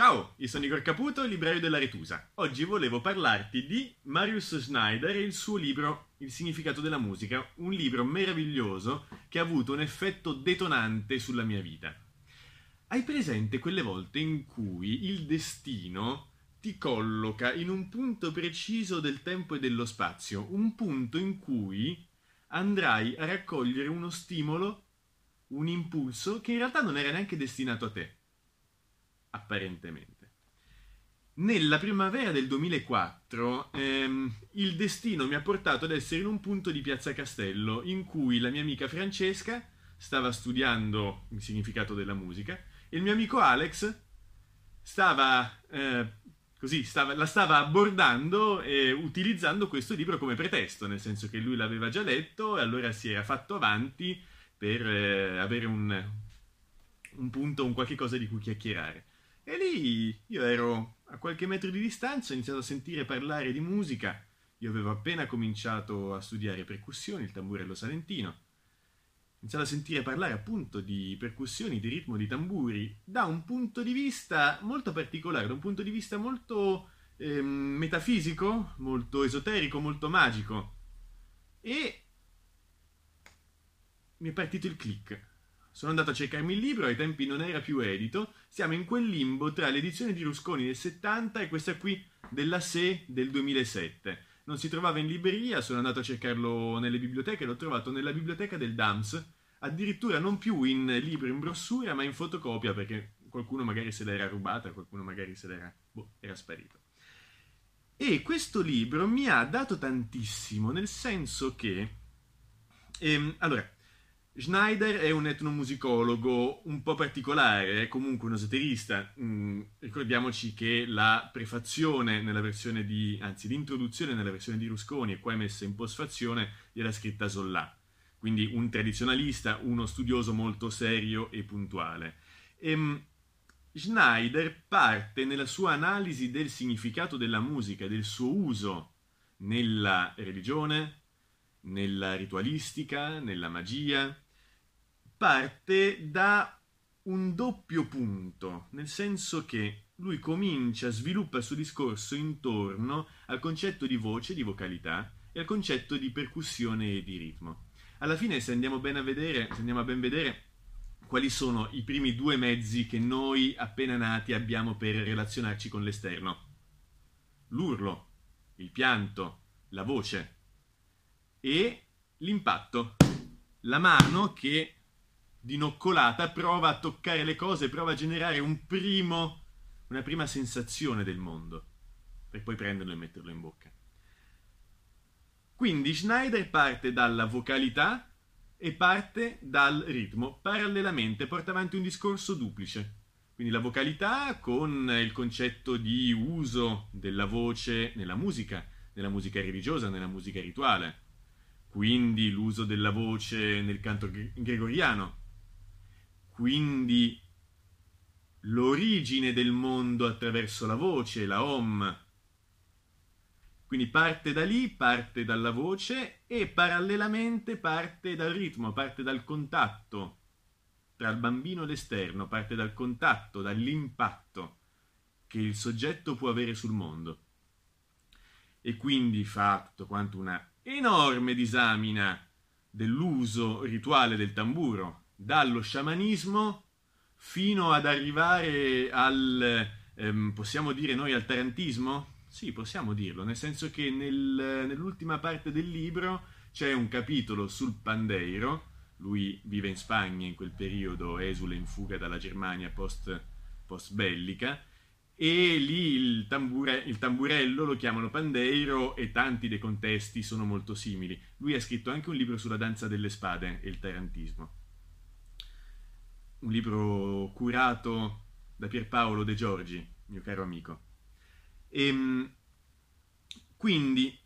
Ciao, io sono Igor Caputo, libraio della Retusa. Oggi volevo parlarti di Marius Schneider e il suo libro Il significato della musica, un libro meraviglioso che ha avuto un effetto detonante sulla mia vita. Hai presente quelle volte in cui il destino ti colloca in un punto preciso del tempo e dello spazio, un punto in cui andrai a raccogliere uno stimolo, un impulso che in realtà non era neanche destinato a te apparentemente. Nella primavera del 2004 ehm, il destino mi ha portato ad essere in un punto di Piazza Castello in cui la mia amica Francesca stava studiando il significato della musica e il mio amico Alex stava, eh, così, stava, la stava abbordando e utilizzando questo libro come pretesto, nel senso che lui l'aveva già letto e allora si era fatto avanti per eh, avere un, un punto, un qualche cosa di cui chiacchierare. E lì io ero a qualche metro di distanza, ho iniziato a sentire parlare di musica. Io avevo appena cominciato a studiare percussioni, il tamburello salentino. Ho iniziato a sentire parlare appunto di percussioni, di ritmo, di tamburi, da un punto di vista molto particolare, da un punto di vista molto eh, metafisico, molto esoterico, molto magico. E mi è partito il click sono andato a cercarmi il libro, ai tempi non era più edito, siamo in quel limbo tra l'edizione di Rusconi del 70 e questa qui della SE del 2007. Non si trovava in libreria, sono andato a cercarlo nelle biblioteche, l'ho trovato nella biblioteca del DAMS, addirittura non più in libro in brossura, ma in fotocopia, perché qualcuno magari se l'era rubata, qualcuno magari se l'era... boh, era sparito. E questo libro mi ha dato tantissimo, nel senso che... Ehm, allora, Schneider è un etnomusicologo un po' particolare, è comunque un esoterista. Mm, ricordiamoci che la prefazione nella versione di, anzi l'introduzione nella versione di Rusconi e è messa in postfazione, gliela scritta Zollà. Quindi un tradizionalista, uno studioso molto serio e puntuale. E, ehm, Schneider parte nella sua analisi del significato della musica, del suo uso nella religione, nella ritualistica, nella magia, parte da un doppio punto, nel senso che lui comincia, sviluppa il suo discorso intorno al concetto di voce, di vocalità e al concetto di percussione e di ritmo. Alla fine, se andiamo, bene a vedere, se andiamo a ben vedere quali sono i primi due mezzi che noi appena nati abbiamo per relazionarci con l'esterno. L'urlo, il pianto, la voce e l'impatto. La mano che dinoccolata prova a toccare le cose, prova a generare un primo, una prima sensazione del mondo, per poi prenderlo e metterlo in bocca. Quindi Schneider parte dalla vocalità e parte dal ritmo, parallelamente porta avanti un discorso duplice. Quindi la vocalità con il concetto di uso della voce nella musica, nella musica religiosa, nella musica rituale, quindi l'uso della voce nel canto gregoriano, quindi l'origine del mondo attraverso la voce, la Om. Quindi parte da lì, parte dalla voce e parallelamente parte dal ritmo, parte dal contatto tra il bambino e l'esterno, parte dal contatto, dall'impatto che il soggetto può avere sul mondo. E quindi fa tutto quanto una enorme disamina dell'uso rituale del tamburo, dallo sciamanismo fino ad arrivare al, ehm, possiamo dire noi, al tarantismo? Sì, possiamo dirlo, nel senso che nel, nell'ultima parte del libro c'è un capitolo sul pandeiro, lui vive in Spagna in quel periodo, esule in fuga dalla Germania post, post bellica, e lì il, tambure, il, tamburello lo chiamano pandeiro e tanti dei contesti sono molto simili. Lui ha scritto anche un libro sulla danza delle spade e il tarantismo. Un libro curato da Pierpaolo De Giorgi, mio caro amico. E, ehm, quindi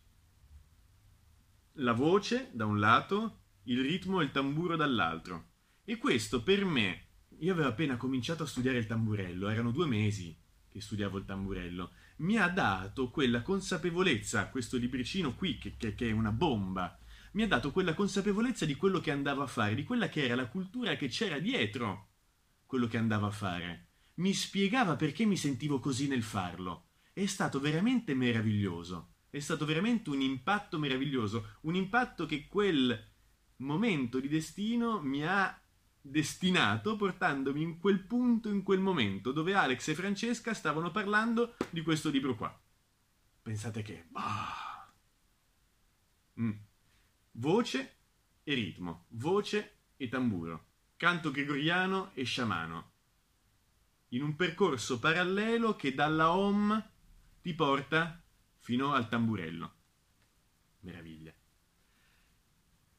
la voce da un lato, il ritmo e il tamburo dall'altro. E questo per me, io avevo appena cominciato a studiare il tamburello, erano due mesi che studiavo il tamburello, mi ha dato quella consapevolezza, questo libricino qui, che, che, che è una bomba, mi ha dato quella consapevolezza di quello che andavo a fare, di quella che era la cultura che c'era dietro quello che andavo a fare. mi spiegava perché mi sentivo così nel farlo. È stato veramente meraviglioso. È stato veramente un impatto meraviglioso, un impatto che quel momento di destino mi ha destinato portandomi in quel punto, in quel momento, dove Alex e Francesca stavano parlando di questo libro qua. Pensate che... Bah. Mm. Voce e ritmo, voce e tamburo, canto gregoriano e sciamano, in un percorso parallelo che dalla home ti porta fino al tamburello. Meraviglia.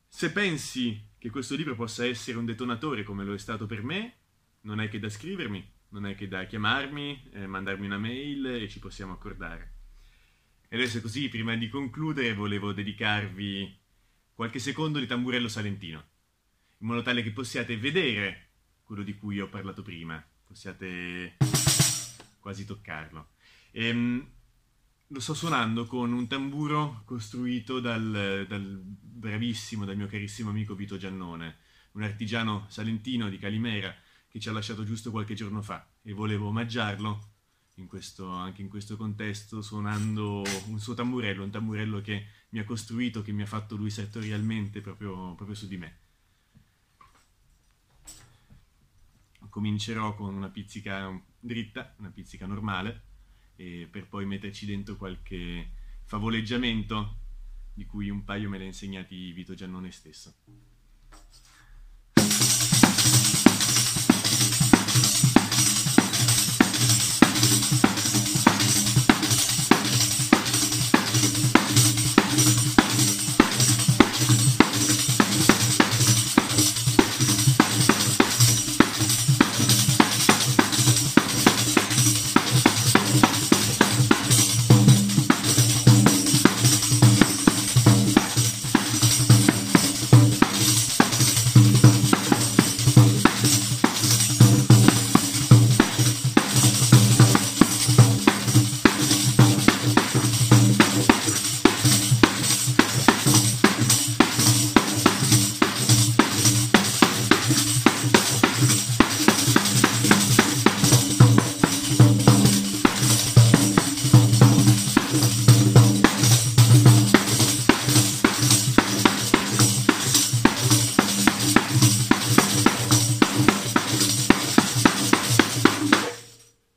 Se pensi che questo libro possa essere un detonatore come lo è stato per me, non hai che da scrivermi, non hai che da chiamarmi, eh, mandarmi una mail e ci possiamo accordare. E adesso così, prima di concludere, volevo dedicarvi qualche secondo di tamburello salentino, in modo tale che possiate vedere quello di cui ho parlato prima, possiate quasi toccarlo. Ehm, lo sto suonando con un tamburo costruito dal, dal, bravissimo, dal mio carissimo amico Vito Giannone, un artigiano salentino di Calimera che ci ha lasciato giusto qualche giorno fa e volevo omaggiarlo in questo, anche in questo contesto suonando un suo tamburello, un tamburello che mi ha costruito, che mi ha fatto lui sartorialmente proprio, proprio su di me. Comincerò con una pizzica dritta, una pizzica normale, per poi metterci dentro qualche favoleggiamento di cui un paio me l'ha insegnati Vito Giannone stesso.